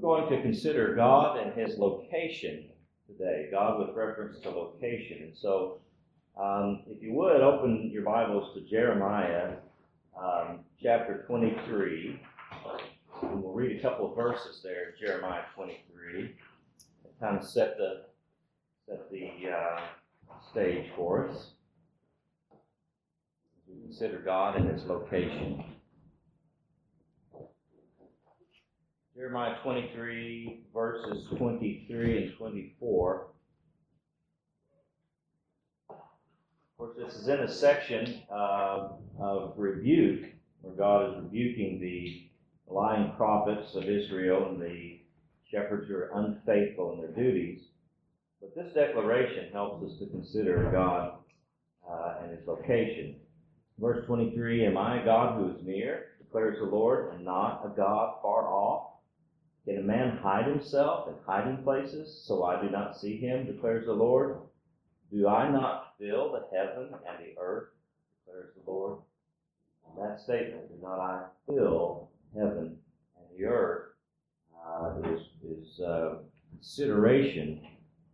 Going to consider God and His location today, God with reference to location. And so, um, if you would, open your Bibles to Jeremiah um, chapter 23. And we'll read a couple of verses there, Jeremiah 23, and kind of set the, set the uh, stage for us. We consider God and His location. Jeremiah 23, verses 23 and 24. Of course, this is in a section uh, of rebuke, where God is rebuking the lying prophets of Israel and the shepherds who are unfaithful in their duties. But this declaration helps us to consider God uh, and his location. Verse 23 Am I a God who is near, declares the Lord, and not a God far off? Can a man hide himself in hiding places so I do not see him, declares the Lord? Do I not fill the heaven and the earth, declares the Lord? And that statement, do not I fill heaven and the earth, uh, is, is uh, consideration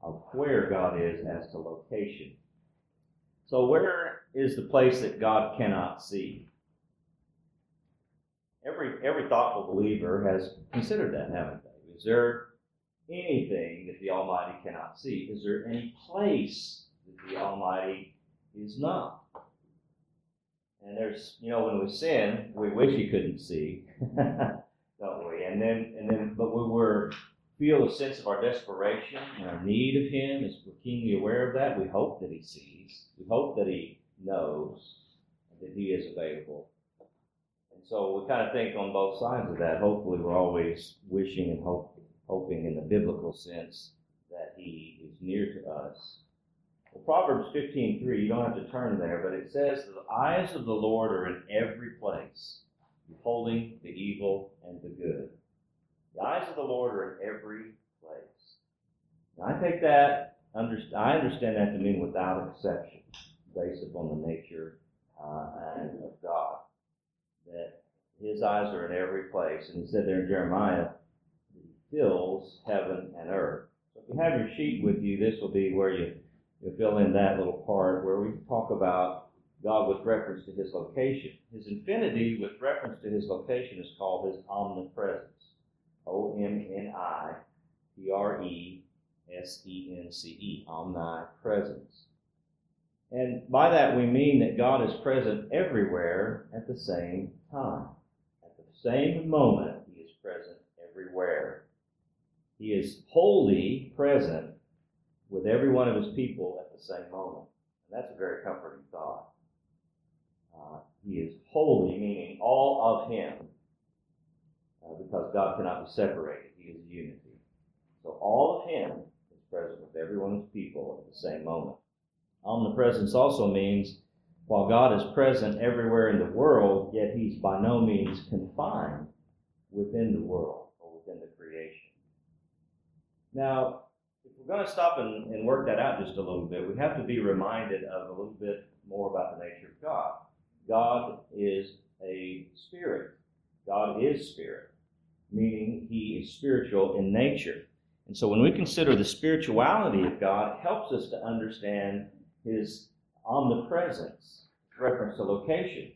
of where God is as to location. So, where is the place that God cannot see? Every every thoughtful believer has considered that, haven't they? Is there anything that the Almighty cannot see? Is there any place that the Almighty is not? And there's, you know, when we sin, we wish He couldn't see, don't we? And then, and then, but when we're feel a sense of our desperation and our need of Him, as we're keenly aware of that, we hope that He sees. We hope that He knows, that He is available so we kind of think on both sides of that. Hopefully, we're always wishing and hope, hoping in the biblical sense that He is near to us. Well, Proverbs 15:3, you don't have to turn there, but it says, The eyes of the Lord are in every place, beholding the evil and the good. The eyes of the Lord are in every place. I take that, I understand that to mean without exception, based upon the nature uh, of God that his eyes are in every place. And he said there in Jeremiah, he fills heaven and earth. So if you have your sheet with you, this will be where you, you fill in that little part where we talk about God with reference to his location. His infinity with reference to his location is called his omnipresence. O M N I P R E S E N C E, omnipresence. And by that we mean that God is present everywhere at the same time. At the same moment, He is present everywhere. He is wholly present with every one of His people at the same moment. And that's a very comforting thought. Uh, he is wholly, meaning all of Him, uh, because God cannot be separated. He is unity. So all of Him is present with every one of His people at the same moment. Omnipresence also means while God is present everywhere in the world, yet he's by no means confined within the world or within the creation. Now, if we're going to stop and, and work that out just a little bit, we have to be reminded of a little bit more about the nature of God. God is a spirit. God is spirit, meaning he is spiritual in nature. And so when we consider the spirituality of God, it helps us to understand his omnipresence, reference to location.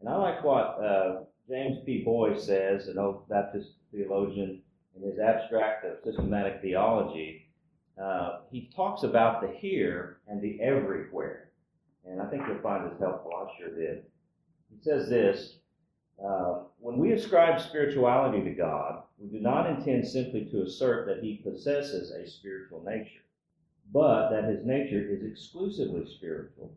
And I like what uh, James P. Boyce says, an old Baptist theologian, in his abstract of systematic theology. Uh, he talks about the here and the everywhere. And I think you'll find this helpful. I sure did. He says this uh, When we ascribe spirituality to God, we do not intend simply to assert that he possesses a spiritual nature but that his nature is exclusively spiritual.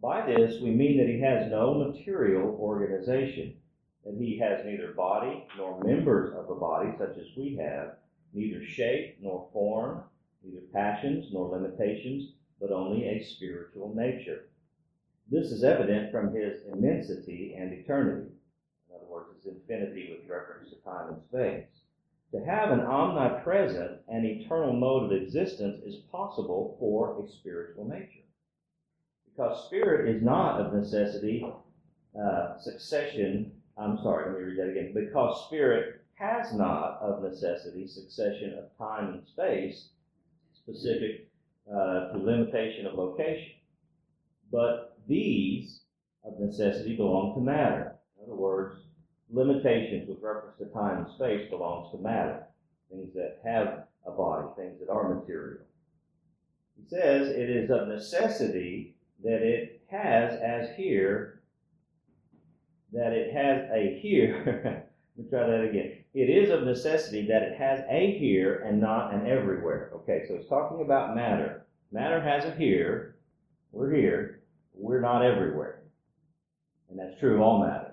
By this, we mean that he has no material organization, that he has neither body nor members of a body such as we have, neither shape nor form, neither passions nor limitations, but only a spiritual nature. This is evident from his immensity and eternity. In other words, his infinity with reference to time and space. To have an omnipresent and eternal mode of existence is possible for a spiritual nature. Because spirit is not of necessity uh, succession. I'm sorry, let me read that again. Because spirit has not, of necessity, succession of time and space specific uh, to limitation of location. But these, of necessity, belong to matter. In other words, limitations with reference to time and space belongs to matter. Things that have a body, things that are material. He says it is of necessity that it has as here, that it has a here. Let me try that again. It is of necessity that it has a here and not an everywhere. Okay, so it's talking about matter. Matter has a here. We're here. We're not everywhere. And that's true of all matter.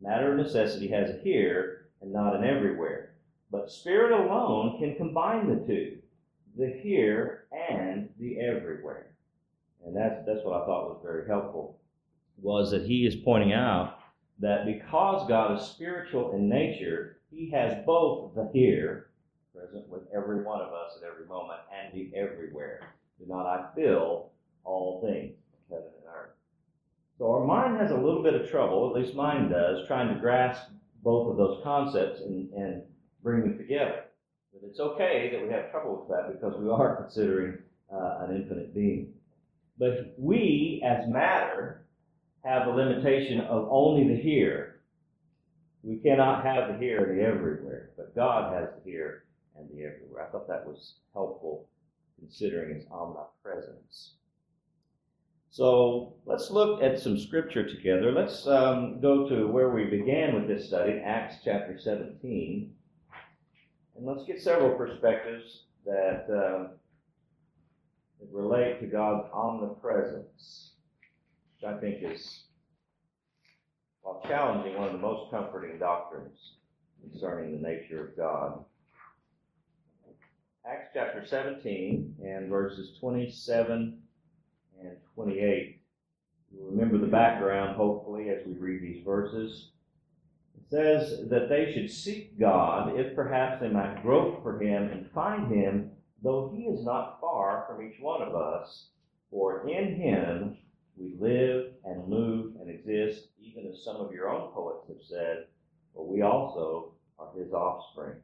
Matter of necessity has a here and not an everywhere. But spirit alone can combine the two the here and the everywhere. And that's, that's what I thought was very helpful, was that he is pointing out that because God is spiritual in nature, he has both the here, present with every one of us at every moment, and the everywhere. Do not I fill all things, heaven and earth. So our mind has a little bit of trouble, at least mine does, trying to grasp both of those concepts and, and bring them together. But it's okay that we have trouble with that because we are considering uh, an infinite being. But we, as matter, have the limitation of only the here. We cannot have the here and the everywhere, but God has the here and the everywhere. I thought that was helpful considering his omnipresence. So let's look at some scripture together. Let's um, go to where we began with this study, Acts chapter 17. And let's get several perspectives that, um, that relate to God's omnipresence, which I think is, while challenging, one of the most comforting doctrines concerning the nature of God. Acts chapter 17 and verses 27 and 28. You'll remember the background, hopefully, as we read these verses. It says that they should seek God, if perhaps they might grope for him and find him, though he is not far from each one of us. For in him we live and move and exist, even as some of your own poets have said, for we also are his offspring.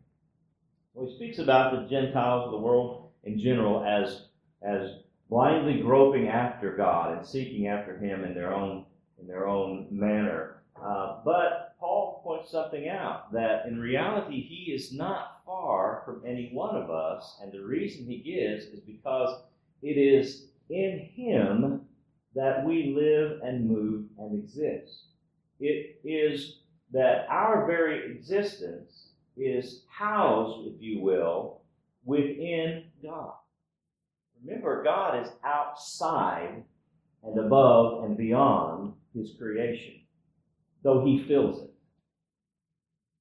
Well, he speaks about the Gentiles of the world in general as, as blindly groping after God and seeking after Him in their own in their own manner. Uh, but Paul points something out that in reality He is not far from any one of us, and the reason He gives is because it is in Him that we live and move and exist. It is that our very existence is housed, if you will, within God. Remember, God is outside and above and beyond his creation, though he fills it.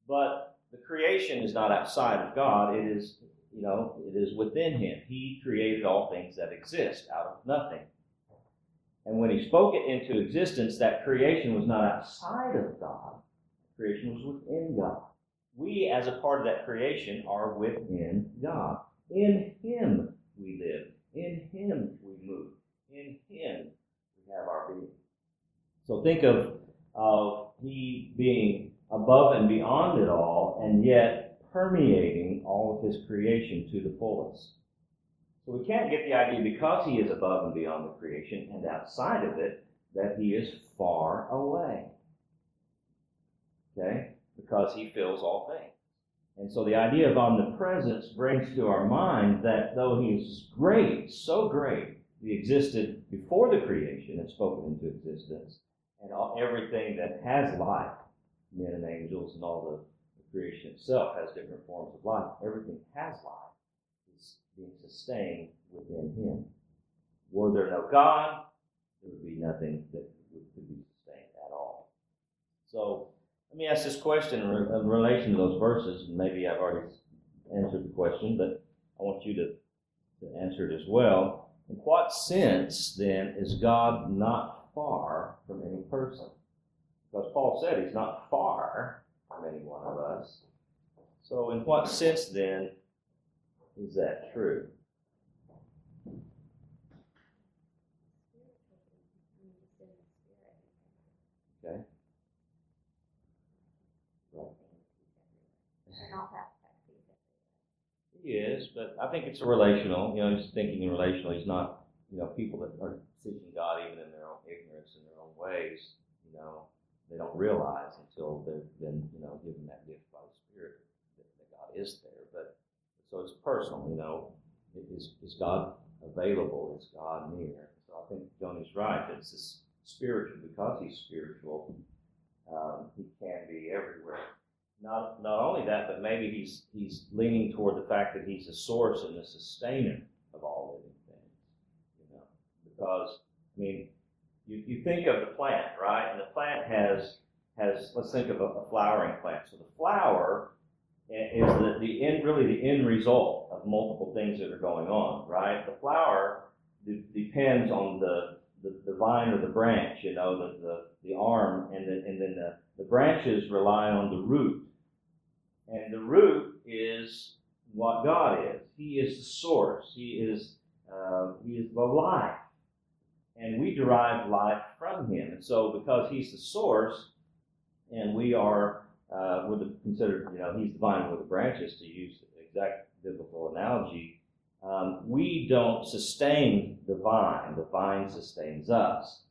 But the creation is not outside of God, it is, you know, it is within him. He created all things that exist out of nothing. And when he spoke it into existence, that creation was not outside of God. Creation was within God. We, as a part of that creation, are within God. In Him we live. In Him we move. In Him we have our being. So think of, of He being above and beyond it all, and yet permeating all of His creation to the fullest. So we can't get the idea because He is above and beyond the creation and outside of it that He is far away. Okay? because he fills all things. And so the idea of omnipresence brings to our mind that though he is great, so great, he existed before the creation and spoken into existence, and all, everything that has life, men and angels and all the, the creation itself has different forms of life. Everything has life. It's being sustained within him. Were there no God, there would be nothing that could be sustained at all. So let me ask this question in relation to those verses. Maybe I've already answered the question, but I want you to, to answer it as well. In what sense, then, is God not far from any person? Because Paul said he's not far from any one of us. So, in what sense, then, is that true? Piece of. He is, but I think it's a relational. You know, he's thinking in relational. He's not, you know, people that are seeking God even in their own ignorance and their own ways. You know, they don't realize until they've been, you know, given that gift by the Spirit that, that God is there. But so it's personal. You know, is is God available? Is God near? So I think Joni's right. It's this spiritual because he's spiritual. Um, he can be everywhere. Not not only that, but maybe he's he's leaning toward the fact that he's the source and the sustainer of all living things. You know, because I mean, you, you think of the plant, right? And the plant has has let's think of a, a flowering plant. So the flower is the, the end really the end result of multiple things that are going on, right? The flower de- depends on the, the, the vine or the branch, you know, the, the, the arm, and, the, and then the, the branches rely on the root. And the root is what God is. He is the source. He is, uh, he is the life. And we derive life from Him. And so, because He's the source, and we are, uh, we're the, considered, you know, He's the vine with the branches, to use the exact biblical analogy, um, we don't sustain the vine. The vine sustains us.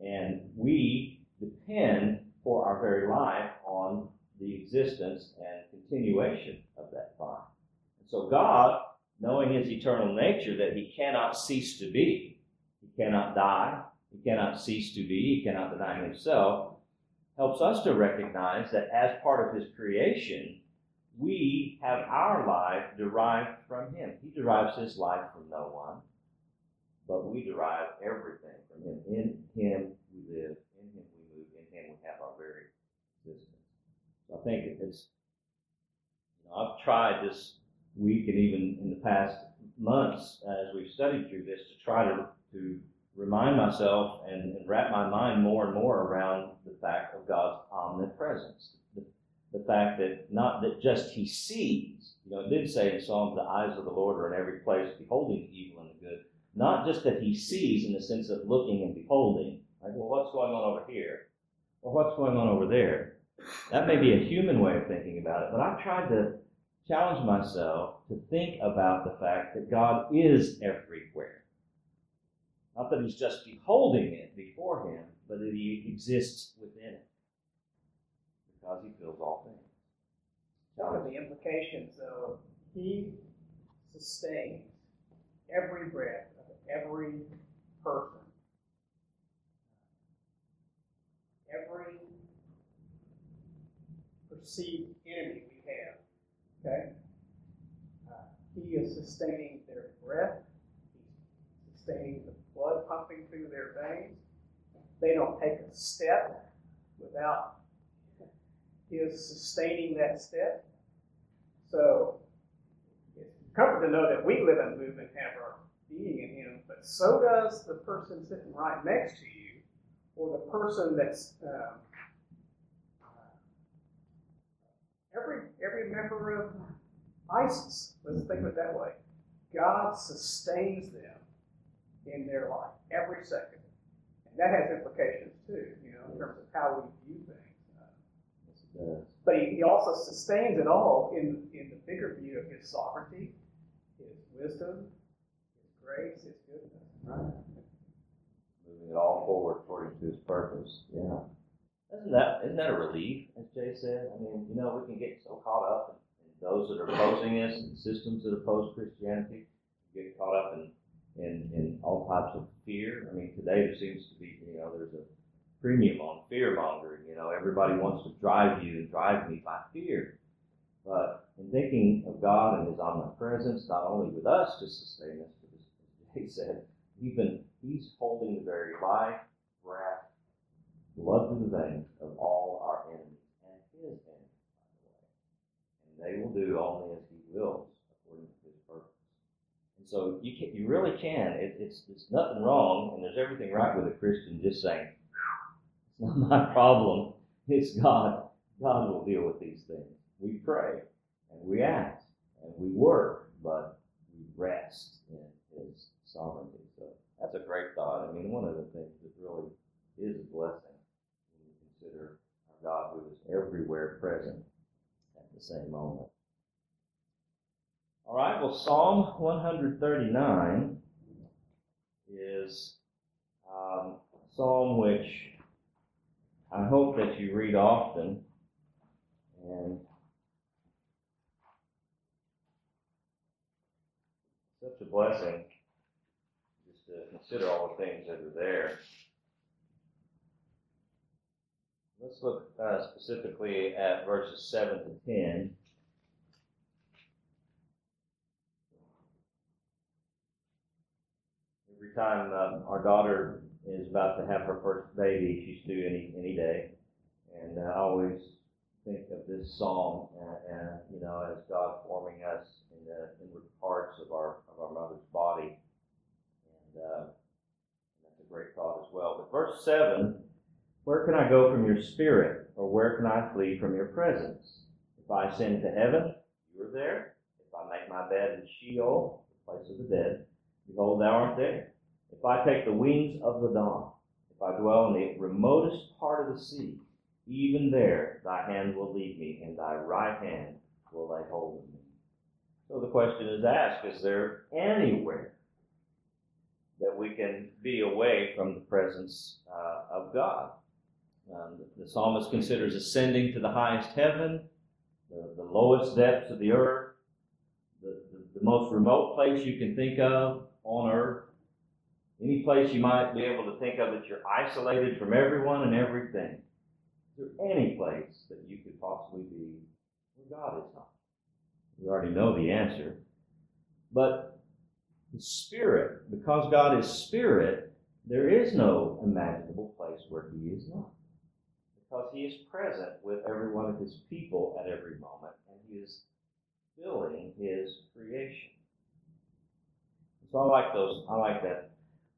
And we depend for our very life on the existence and continuation of that vine. And so God, knowing his eternal nature that he cannot cease to be, he cannot die, he cannot cease to be, he cannot deny himself, helps us to recognize that as part of his creation, we have our life derived from him. He derives his life from no one, but we derive everything from him. In him we live, in him we move, in him we have our very existence. So I think it's, you know, I've tried this week and even in the past months as we've studied through this to try to, to remind myself and, and wrap my mind more and more around the fact of God's omnipresence. The, fact that not that just he sees, you know, it did say in Psalms, the eyes of the Lord are in every place, beholding the evil and the good. Not just that he sees in the sense of looking and beholding, like, well, what's going on over here? Or what's going on over there? That may be a human way of thinking about it, but I've tried to challenge myself to think about the fact that God is everywhere. Not that he's just beholding it before him, but that he exists within it. Because he fills all things. What are the implications of he sustains every breath of every person, every perceived enemy we have. Okay? Uh, he is sustaining their breath, he's sustaining the blood pumping through their veins. They don't take a step without his sustaining that step. So it's comfort to know that we live and move and have our being in him, but so does the person sitting right next to you, or the person that's um, every every member of ISIS. Let's think of it that way. God sustains them in their life every second, and that has implications too. You know, in terms of how we view things. But he, he also sustains it all in in the bigger view of His sovereignty, His wisdom, His grace, His goodness. Right. Moving it all forward according to His purpose. Yeah. Isn't that isn't that a relief, as Jay said? I mean, you know, we can get so caught up in, in those that are opposing us and systems that oppose Christianity. Get caught up in, in in all types of fear. I mean, today there seems to be, you know, there's a premium on fear mongering. You know, everybody wants to drive you and drive me by fear. But in thinking of God and His omnipresence, not only with us to sustain us, but as Jay said, even He's holding the very life, breath, blood through the veins of all our enemies and his enemies, by the way. And they will do only as he wills, according to his purpose. And so you can, you really can. It, it's it's nothing wrong, and there's everything right with a Christian just saying, "It's not my problem. It's God. God will deal with these things." We pray and we ask and we work, but we rest in His sovereignty. So that's a great thought. I mean, one of the things that really is a blessing consider our God who is everywhere present at the same moment. All right, well, Psalm 139 is um, a psalm which I hope that you read often. And such a blessing just to consider all the things that are there. Let's look uh, specifically at verses 7 to 10. Every time uh, our daughter is about to have her first baby, she's due any, any day. And I always think of this psalm, and, and you know, as God forming us in the inward parts of our of our mother's body, and uh, that's a great thought as well. But verse seven where can I go from your spirit, or where can I flee from your presence? If I ascend to heaven, you are there. If I make my bed in Sheol, the place of the dead, behold, thou art there. If I take the wings of the dawn, if I dwell in the remotest part of the sea, even there thy hand will lead me, and thy right hand will lay hold of me. So the question is asked Is there anywhere that we can be away from the presence uh, of God? Um, the, the, psalmist considers ascending to the highest heaven, the, the lowest depths of the earth, the, the, the, most remote place you can think of on earth, any place you might be able to think of that you're isolated from everyone and everything. Is there any place that you could possibly be where God is not? We already know the answer. But the Spirit, because God is Spirit, there is no imaginable place where He is not because he is present with every one of his people at every moment, and he is filling his creation. So I like those. I like that.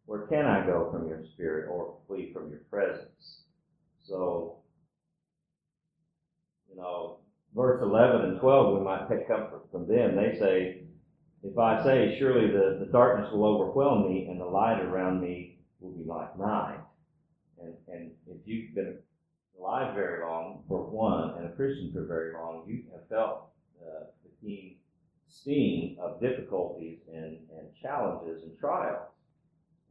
Where can I go from your spirit or flee from your presence? So, you know, verse 11 and 12, we might take comfort from them. They say, If I say, Surely the, the darkness will overwhelm me, and the light around me will be like night. And, and if you've been alive very long, for one, and a Christian for very long, you have felt uh, the keen sting of difficulties and, and challenges and trials.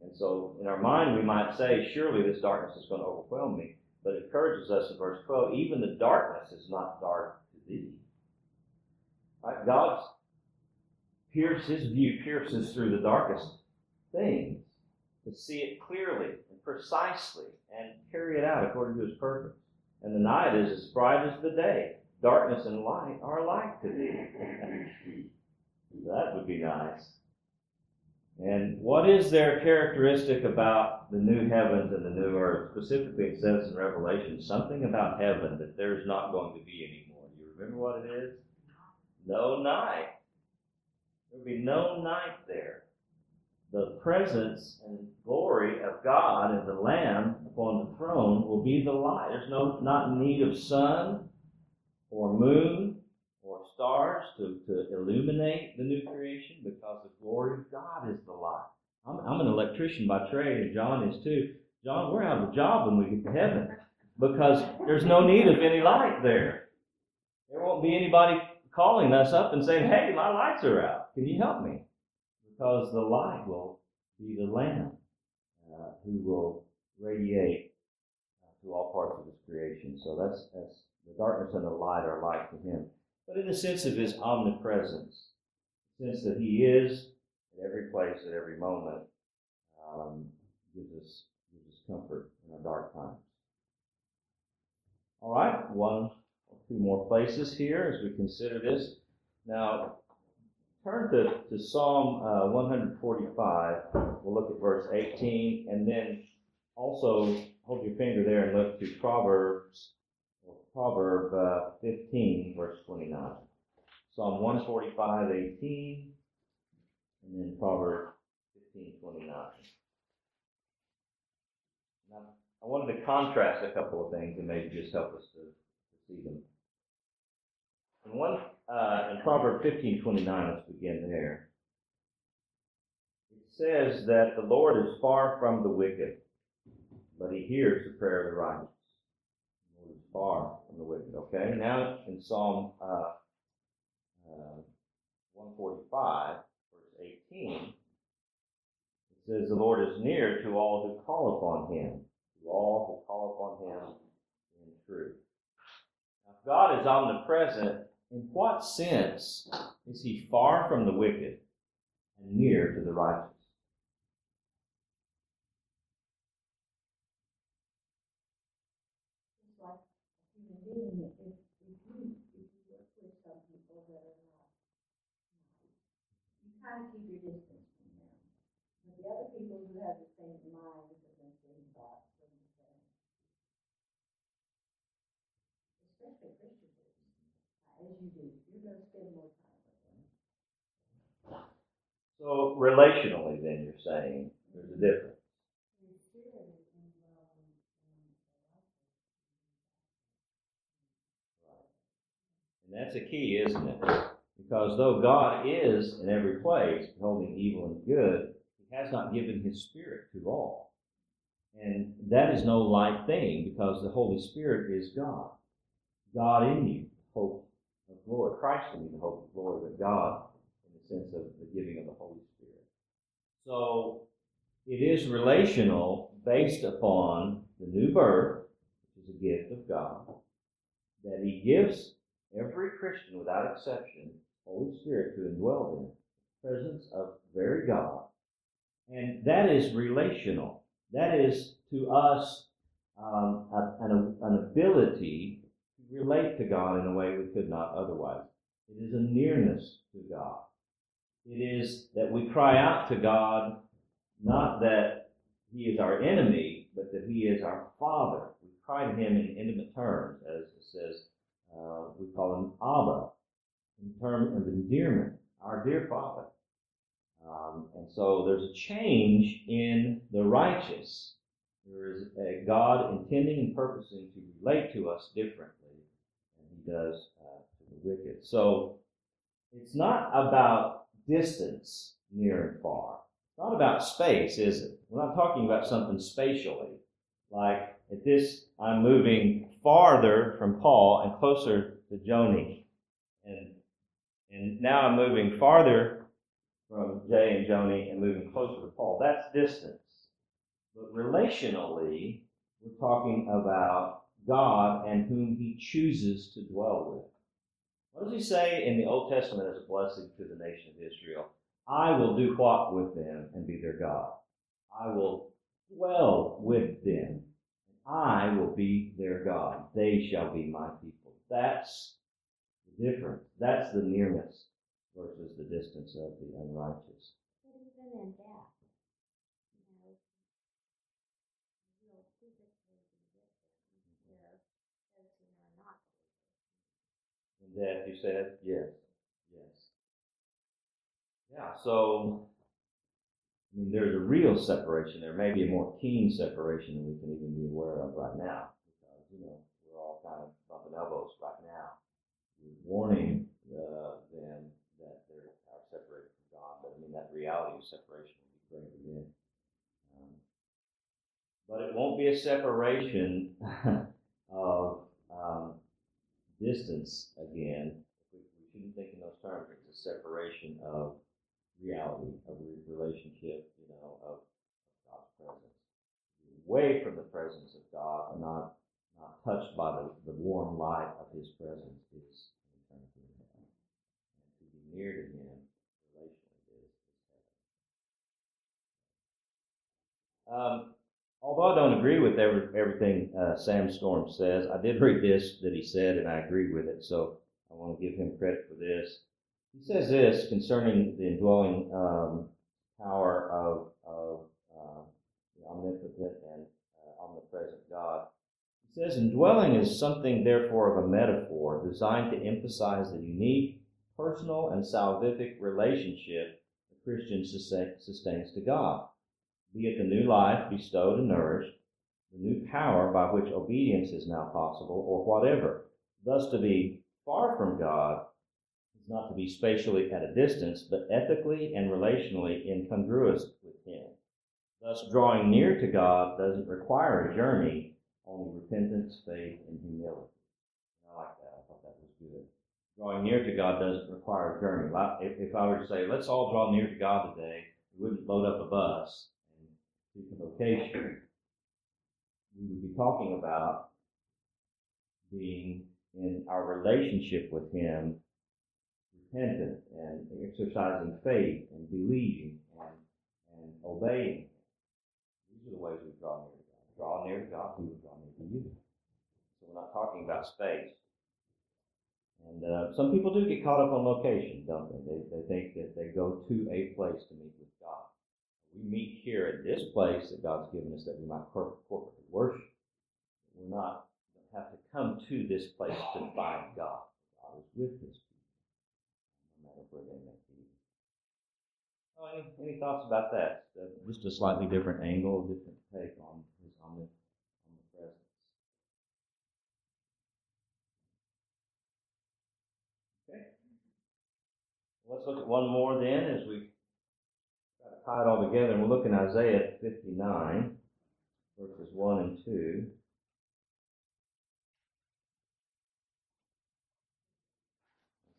And so, in our mind, we might say, surely this darkness is going to overwhelm me. But it encourages us in verse 12, even the darkness is not dark to thee. Right? God's pierce, his view pierces through the darkest things to see it clearly precisely and carry it out according to his purpose. And the night is as bright as the day. Darkness and light are alike to thee. that would be nice. And what is there characteristic about the new heavens and the new earth? Specifically, it says in Revelation something about heaven that there's not going to be anymore. You remember what it is? No night. There'll be no night there the presence and glory of God and the Lamb upon the throne will be the light. There's no not need of sun or moon or stars to, to illuminate the new creation because the glory of God is the light. I'm, I'm an electrician by trade, and John is too. John, we're out of a job when we get to heaven because there's no need of any light there. There won't be anybody calling us up and saying, "Hey, my lights are out. Can you help me?" Because the light will be the Lamb uh, who will radiate uh, to all parts of His creation. So that's, that's the darkness and the light are light to Him. But in the sense of His omnipresence, the sense that He is at every place, at every moment, um, gives us gives us comfort in our dark times. All right, one or two more places here as we consider this. Now, turn to, to Psalm uh, 145. We'll look at verse 18, and then also hold your finger there and look to Proverbs, Proverb uh, 15, verse 29. Psalm 145, 18, and then Proverbs 15, 29. Now, I wanted to contrast a couple of things and maybe just help us to, to see them. In one uh, in Proverbs 15:29, let's begin there. It says that the Lord is far from the wicked, but He hears the prayer of the righteous. The Lord is far from the wicked. Okay. Now in Psalm uh, uh, 145, verse 18, it says, The Lord is near to all who call upon him, to all who call upon him in truth. Now, if God is omnipresent, in what sense is he far from the wicked and near to the righteous? It's like a human being, if, if you, if you work with some people that are not nice, you kind of keep your distance from them. But the other people who have the same mind and the same thoughts and the same, especially Christians, as you do, you're gonna spend more time with them. So, relationally, then, you're saying there's a difference. The And that's a key, isn't it? Because though God is in every place, beholding evil and good, He has not given His Spirit to all. And that is no light thing because the Holy Spirit is God. God in you, hope of glory. Christ in you, the hope of glory, but God the sense of the giving of the Holy Spirit. So it is relational based upon the new birth, which is a gift of God, that He gives every Christian without exception, Holy Spirit to indwell them, presence of very God. And that is relational. That is to us um, an, an ability to relate to God in a way we could not otherwise. It is a nearness to God. It is that we cry out to God, not that He is our enemy, but that He is our Father. We cry to Him in intimate terms, as it says uh, we call him Abba, in terms of endearment, our dear Father. Um, and so there's a change in the righteous. There is a God intending and purposing to relate to us differently than he does uh, to the wicked. So it's not about distance near and far. It's not about space, is it? We're not talking about something spatially. Like at this, I'm moving farther from Paul and closer to Joni. And, and now I'm moving farther from Jay and Joni and moving closer to Paul. That's distance. But relationally, we're talking about God and whom he chooses to dwell with. What does he say in the Old Testament as a blessing to the nation of Israel? I will do what with them and be their God? I will dwell with them I will be their God. They shall be my people. That's the difference. That's the nearness versus the distance of the unrighteous. But even in you know, you'll physically be with them, where those who are not death, you said? Yes. Yes. Yeah, so, I mean, there's a real separation there, maybe a more keen separation than we can even be aware of right now. Because, you know, we're all kind of bumping elbows right now. We're warning uh, them that they are separated from God, but I mean, that reality of separation will be greater then. Um, but it won't be a separation distance again. We, shouldn't think in those terms. It's a separation of reality, of relationship, you know, of, God's presence. Away from the presence of God, and not not touched by the, the warm light of His presence, is eternity in heaven. And to be near to Him. Um, although I don't agree with every, everything uh, Sam Storm says, I did read this that he said, and I agree with it. So I want to give him credit for this. He says this concerning the indwelling um, power of, of uh, the omnipotent and uh, omnipresent God. He says, indwelling is something, therefore, of a metaphor designed to emphasize the unique, personal, and salvific relationship the Christian sustains to God, be it the new life bestowed and nourished, the new power by which obedience is now possible, or whatever. Thus, to be far from God is not to be spatially at a distance, but ethically and relationally incongruous with Him. Thus, drawing near to God doesn't require a journey, only repentance, faith, and humility. I like that. I thought that was good. drawing near to God doesn't require a journey. If, I were to say, let's all draw near to God today, we wouldn't load up a bus location. We would be talking about being in our relationship with Him repentant and exercising faith and believing and, and obeying. These are the ways we draw near to God. Draw near to God, He will draw near to you. So we're not talking about space. And uh, some people do get caught up on location, don't they? they? They think that they go to a place to meet with God. We meet here at this place that God's given us that we might corporately worship. We're not don't have to come to this place to find God. God is with us no matter where they may be. Any, any thoughts about that? Uh, just a slightly different angle, a different take on his. Okay. Let's look at one more then as we tie it all together. And we'll look in Isaiah 59, verses 1 and 2.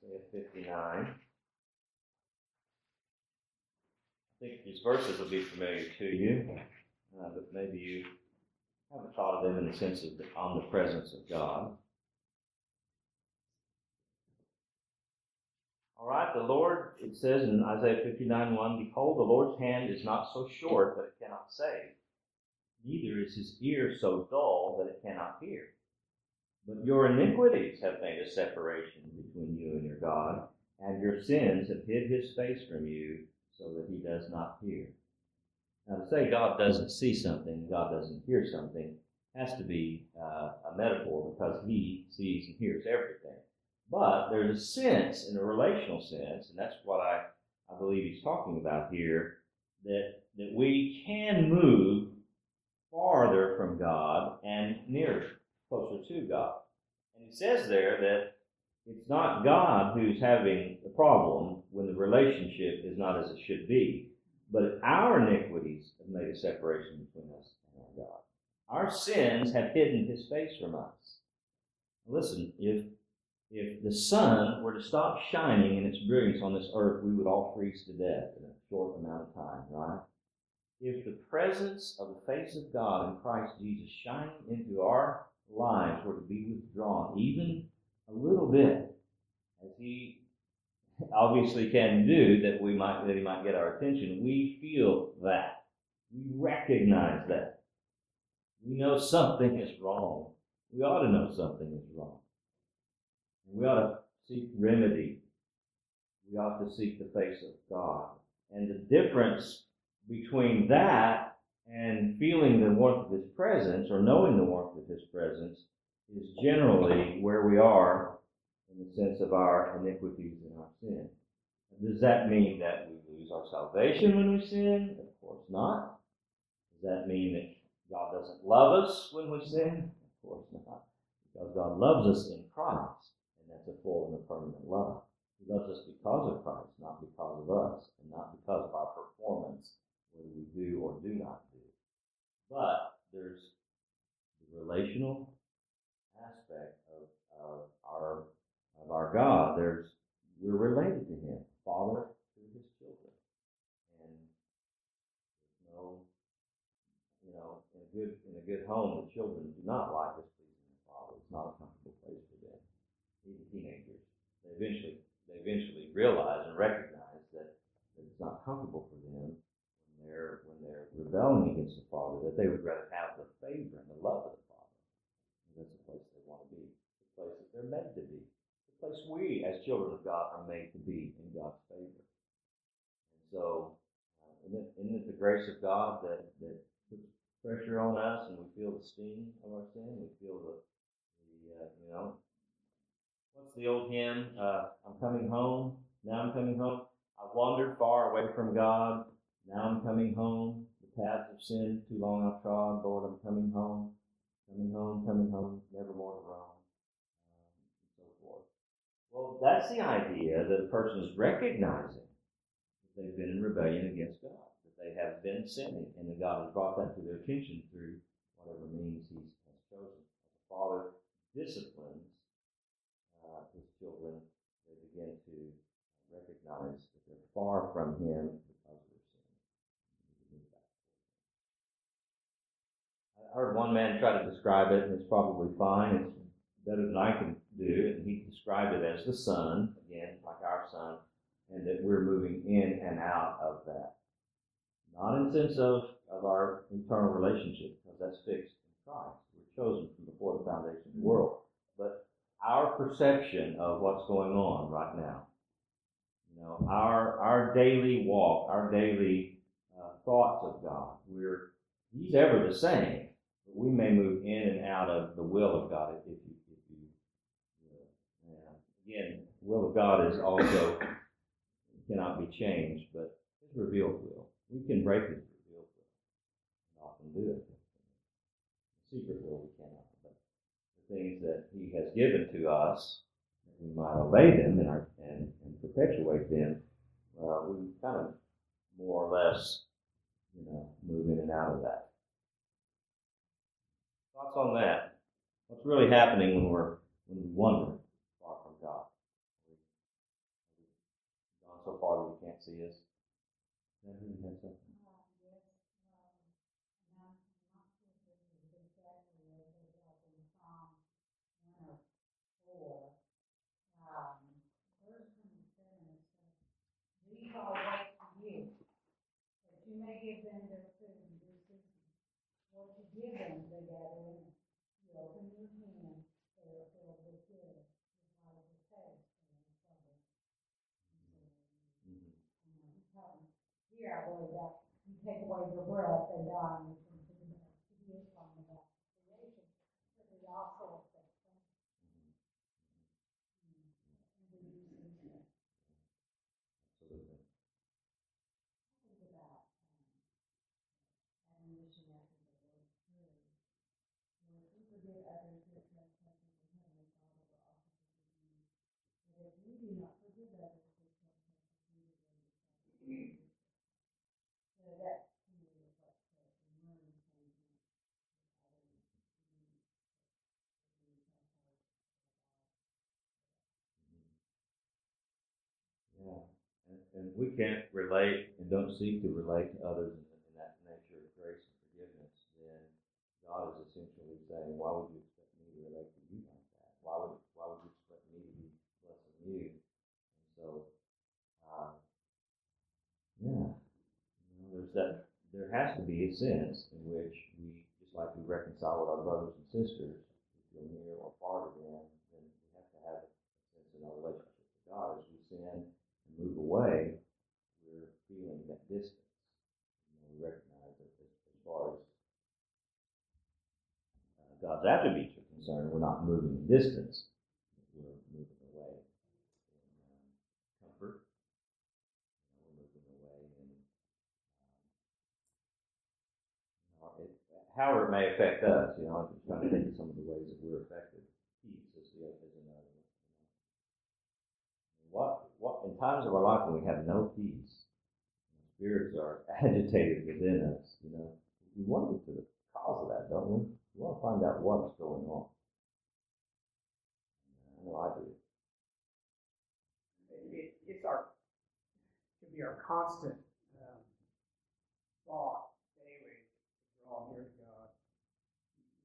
Isaiah 59. I think these verses will be familiar to you, uh, but maybe you haven't thought of them in the sense of the omnipresence of God. All right, the Lord, it says in Isaiah 59 1, Behold, the Lord's hand is not so short that it cannot save, neither is his ear so dull that it cannot hear. But your iniquities have made a separation between you and your God, and your sins have hid his face from you so that he does not hear. Now, to say God doesn't see something, God doesn't hear something, has to be uh, a metaphor because he sees and hears everything. But there's a sense, in a relational sense, and that's what I, I believe he's talking about here, that, that we can move farther from God and nearer, closer to God. And he says there that it's not God who's having the problem when the relationship is not as it should be, but our iniquities have made a separation between us and our God. Our sins have hidden his face from us. Listen, if if the sun were to stop shining in its brilliance on this earth, we would all freeze to death in a short amount of time, right? If the presence of the face of God in Christ Jesus shining into our lives were to be withdrawn, even a little bit, as He obviously can do, that we might that He might get our attention, we feel that. We recognize that. We know something is wrong. We ought to know something is wrong. We ought to seek remedy. We ought to seek the face of God. And the difference between that and feeling the warmth of His presence or knowing the warmth of His presence is generally where we are in the sense of our iniquities and our sin. Does that mean that we lose our salvation when we sin? Of course not. Does that mean that God doesn't love us when we sin? Of course not. Because God loves us in Christ that's a full and a permanent love. He loves us because of Christ, not because of us, and not because of our performance, whether we do or do not do. But there's the relational aspect of, of our of our God. There's we're related to Him, Father to His children, and there's no, you know, in a good in a good home, the children do not like us pleasing the Father. It's not a comfortable place for even teenagers, they eventually they eventually realize and recognize that, that it's not comfortable for them when they're when they're rebelling against the Father, that they would rather have the favor and the love of the Father. And that's the place they want to be, the place that they're made to be, the place we as children of God are made to be in God's favor. And so, uh, isn't, it, isn't it the grace of God that that puts pressure on us and we feel the sting of our sin? We feel the, the uh, you know what's the old hymn? Uh, I'm coming home. Now I'm coming home. I wandered far away from God. Now I'm coming home. The paths of sin too long I've trod. Lord, I'm coming home. Coming home, coming home, never more to roam. And so forth. Well, that's the idea that a person is recognizing that they've been in rebellion against God, that they have been sinning, and that God has brought that to their attention through whatever means He has chosen. A father disciplines children begin to recognize that they're far from Him because of their sin. I heard one man try to describe it, and it's probably fine. It's better than I can do. And he described it as the sun, again, like our sun, and that we're moving in and out of that. Not in sense of, of our internal relationship, because that's fixed in Christ. We're chosen from before the foundation of the world. But our perception of what's going on right now, you know, our our daily walk, our daily uh, thoughts of God, we're He's ever the same, but we may move in and out of the will of God if you if you. know, again, the will of God is also cannot be changed, but His revealed will. We can break His revealed will, and often do it. Secret will we cannot, but the things that He has given to us, we might obey them and, our, and, and perpetuate them, uh, we kind of more or less, you know, move in and out of that. Thoughts on that? What's really happening when we're when we wander far from God? Gone so far that we can't see us something. These all wait for you, that you may give them their food in due season. What you give them, they gather in. You open your hand, they are filled with good. Your heart is in trouble. Mhm. And I'm Here, I believe that, you take away your breath, they die, and it's from the He is talking about creation, but he also affects them. Mm-hmm. And we do see that. Absolutely. think about, um, admonition after the Lord's Prayer. Lord, we forgive others their trespasses, and Heavenly Father will also forgive you. But if we do not forgive others their trespasses, neither will your Father forgive your trespasses. So that to me reflects the the learning thing that others need to forgive others. Yeah, and, we can't relate and don't seek to relate to others in, that nature of grace and forgiveness, then God is essentially saying, why would you expect me to relate to you like that? Why would why would you expect me to be blessing you? And so, uh, yeah, you know, there's that. There has to be a sense in which we, just like we reconcile with our brothers and sisters, if feel near or far to them, then we have to have a sense in our relationship with God as we sin move away, we're feeling that distance. And we recognize that as, far as uh, God's attributes are concerned, we're not moving in distance, we're moving away in um, comfort. We're moving away in um, it, however it may affect us. You know, I'm just trying to think of some of the ways that we're affected. Peace is the. What in times of our life when we have no peace, spirits are agitated within us. You know, we want to get to the cause of that, don't we? We want to find out what's going on. I know I do. It, it's our, should be our constant um, thought daily to draw near to God.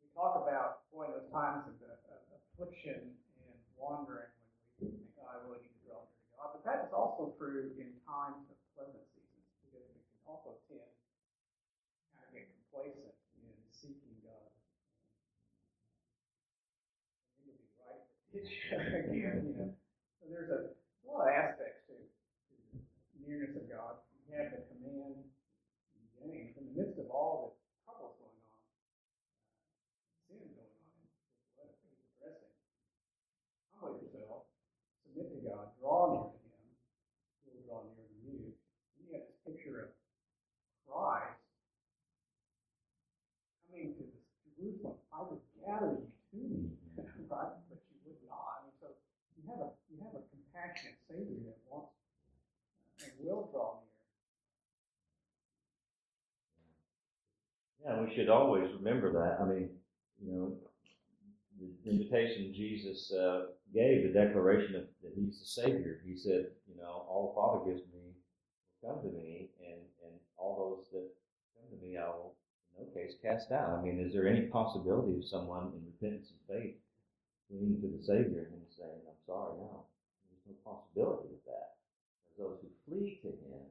We talk about, boy, those times of, of affliction and wandering when we think, oh, I really need to draw near to God. But that is also true in times of pleasant seasons because we can also tend to kind of get complacent in seeking God. Need to be right again, you know. So there's a, a lot of aspects to, to the nearness of God. You have the command in James, in the midst of all the troubles going on, uh, sin going on in this letter he's addressing. Humble yourself, submit to God, draw near to Him, He will draw near to you. And you have this picture of Christ coming to this Jerusalem. I would gather you to me, right? But you would not. I mean, so you have a you have a compassionate Savior that wants and will draw near. Yeah, we should always remember that. I mean, you know, the invitation Jesus uh, gave, the declaration of, that He's the Savior. He said, you know, all the Father gives me will come to me, and and all those that come to me, I will in no case cast out. I mean, is there any possibility of someone in repentance and faith fleeing to the Savior and saying, "I'm sorry"? No, no possibility of that. Because those who flee to Him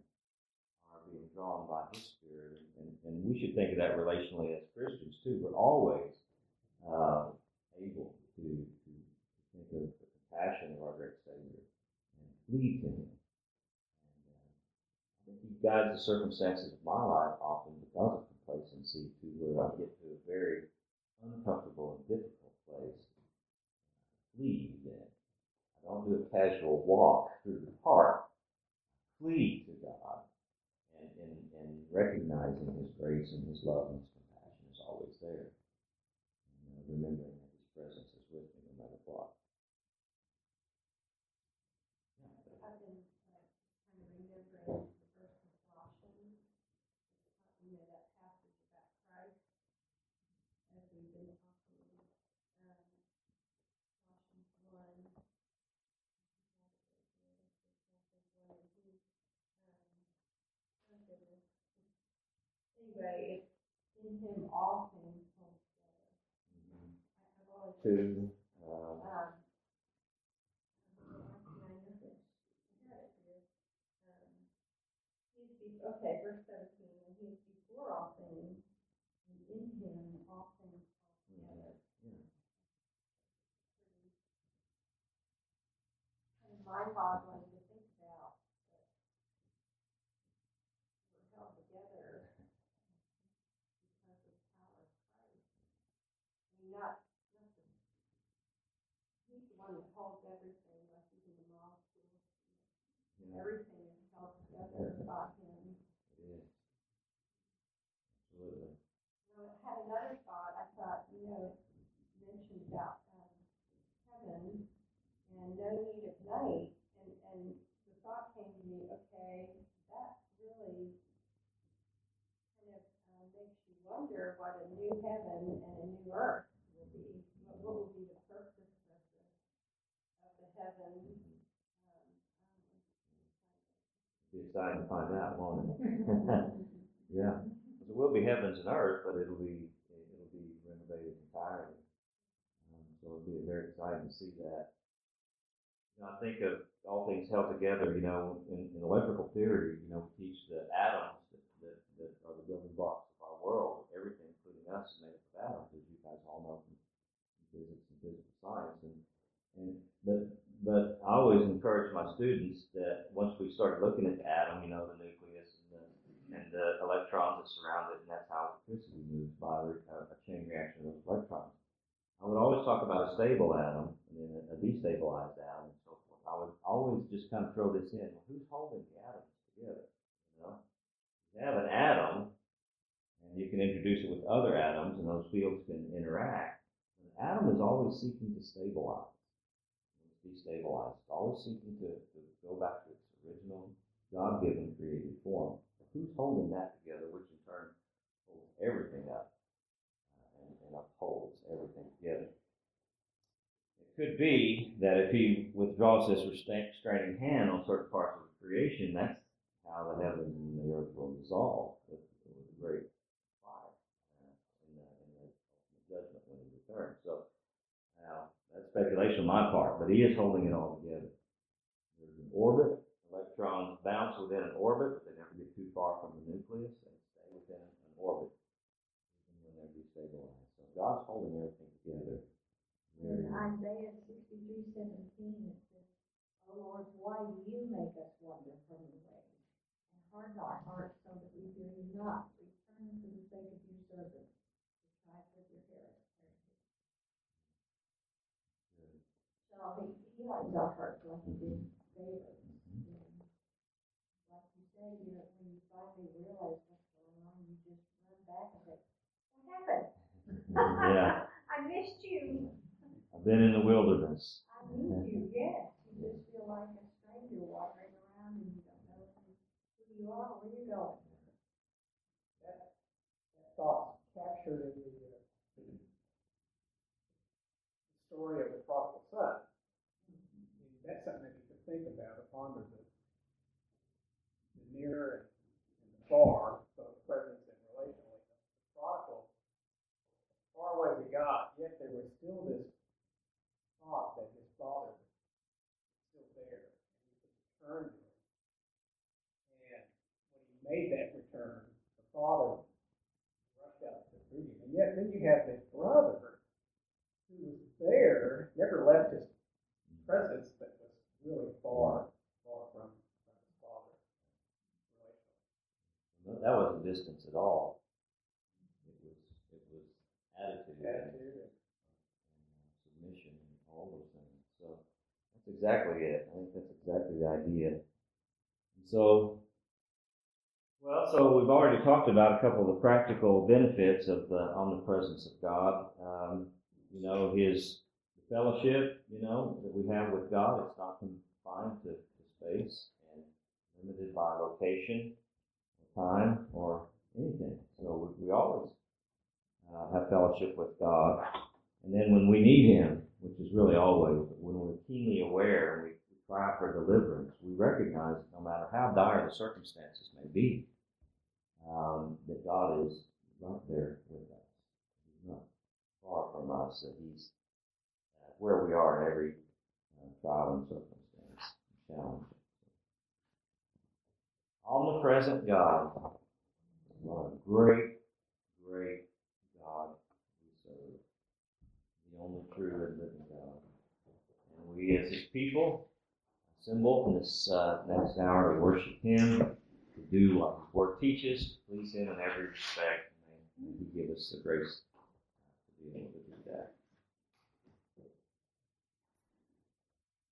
are being drawn by His Spirit, and, and we should think of that relationally as Christians too. We're always uh, able to, to, to think of the compassion of our great Savior and flee to Him. And uh, I think He guides the circumstances of my life often because of complacency to where I get to a very uncomfortable and difficult place. I flee then. I don't do a casual walk through the park. Flee to God and, and, and recognizing His grace and His love and His compassion is always there. And uh, remembering that His presence is with me no matter what. I've been, uh, kind of remembering the verse in Colossians, uh, you know, that passage about Christ, as we've been talking, um, Colossians one. um, oh goodness. Anyway, it's in him all things hold together. I- I've always. Two, Um, I know this, I got it here. He's be, okay, verse seventeen, and he is before all things, and in him all things hold together. yeah. Kind of mind-boggling to think about that we're held together because of the power of Christ. I mean, not, not the, he's the one that holds everything, like even the molecules, Yeah, everything is held together by him. it is. Absolutely. You know, I had another thought, I thought, you know, you mentioned about, um, heaven and no need of night, and, and the thought came to me, okay, that really kind of, uh, makes you wonder what a new heaven and a new earth will be. What, what will be the purpose of the, of the heavens? Um, Be exciting to find out, won't it? yeah. 'Cause it will be heavens and earth, but it'll be it'll be renovated entirely. Um, so it'll be very exciting to see that. You know, I think of all things held together. You know, in, in electrical theory, you know, we teach the atoms that, that, that are the building blocks of our world. Everything, including us, is made up of atoms, as you guys all know from physics and physical science. And and but but I always encourage my students that once we start looking at the atom, you know, the nucleus and the and the electrons that surround it, and that's how electricity moves by a, uh, a chain reaction of electrons. I would always talk about a stable atom and then a, a destabilized atom and so forth. I would always just kind of throw this in. Well, who's holding the atoms together? You know, you have an atom, and you can introduce it with other atoms, and those fields can interact. An atom is always seeking to stabilize. Destabilized. Always seeking to, to go back to its original God-given created form. Who's holding that together, which in turn holds everything up uh, and, and upholds everything together? It could be that if he withdraws this restraining hand on certain parts of the creation, that's how the heavens and the earth will dissolve with, with a great fire uh, in, the, in the ultimate judgment when he returns. So, now that's speculation on my part, but he is holding it all together. There's an orbit. Electrons bounce within an orbit, but they never get too far from the nucleus. They stay within an orbit, even when they're destabilized. So God's holding everything together. In Isaiah sixty-three seventeen, it says, O Lord, why do you make us wander from your ways? And harden our hearts so that we you not. Return for the sake of your servant, the tribes of your heritage. good. So he, he hardens our hearts like he did David. And Like you say, you know, when you finally realize what's going on, you just run back and say, what happened? Yeah, I missed you. I've been in the wilderness. I need you, yes. You just feel like a stranger wandering around and you don't know who you are where you're going. That, that thought's captured in the, uh, story of the prodigal son. That's something that you can think about, to ponder the, the near and, the far, both presence and relationally. The prodigal, far away he got, yet there was still this thought that his father was still there, and he could return to him. And when he made that return, the father rushed out to greet him. And yet then you have this brother who was there, never left his presence, really far, far from, from his father. relationally. That wasn't distance at all. It was, it was attitude and and submission and all those things. So that's exactly it. I think that's exactly the idea. And so, well, so we've already talked about a couple of the practical benefits of the omnipresence of God. Um, you know, His fellowship, you know, that we have with God. It's not confined to, to space and limited by location, or time, or anything. So we, we always uh, have fellowship with God. And then when we need Him, which is really always, when we're keenly aware and we, we cry for deliverance, we recognize that no matter how dire the circumstances may be, um, that God is right there with us. He's not far from us, that He's where we are in every uh, trial and circumstance and challenge. Omnipresent God. What a great, great God we serve. The only true and living God. And we as His people assemble in this uh, next hour to worship Him, to do what His Word teaches, please Him in every respect. And He give us the grace to be able to do that.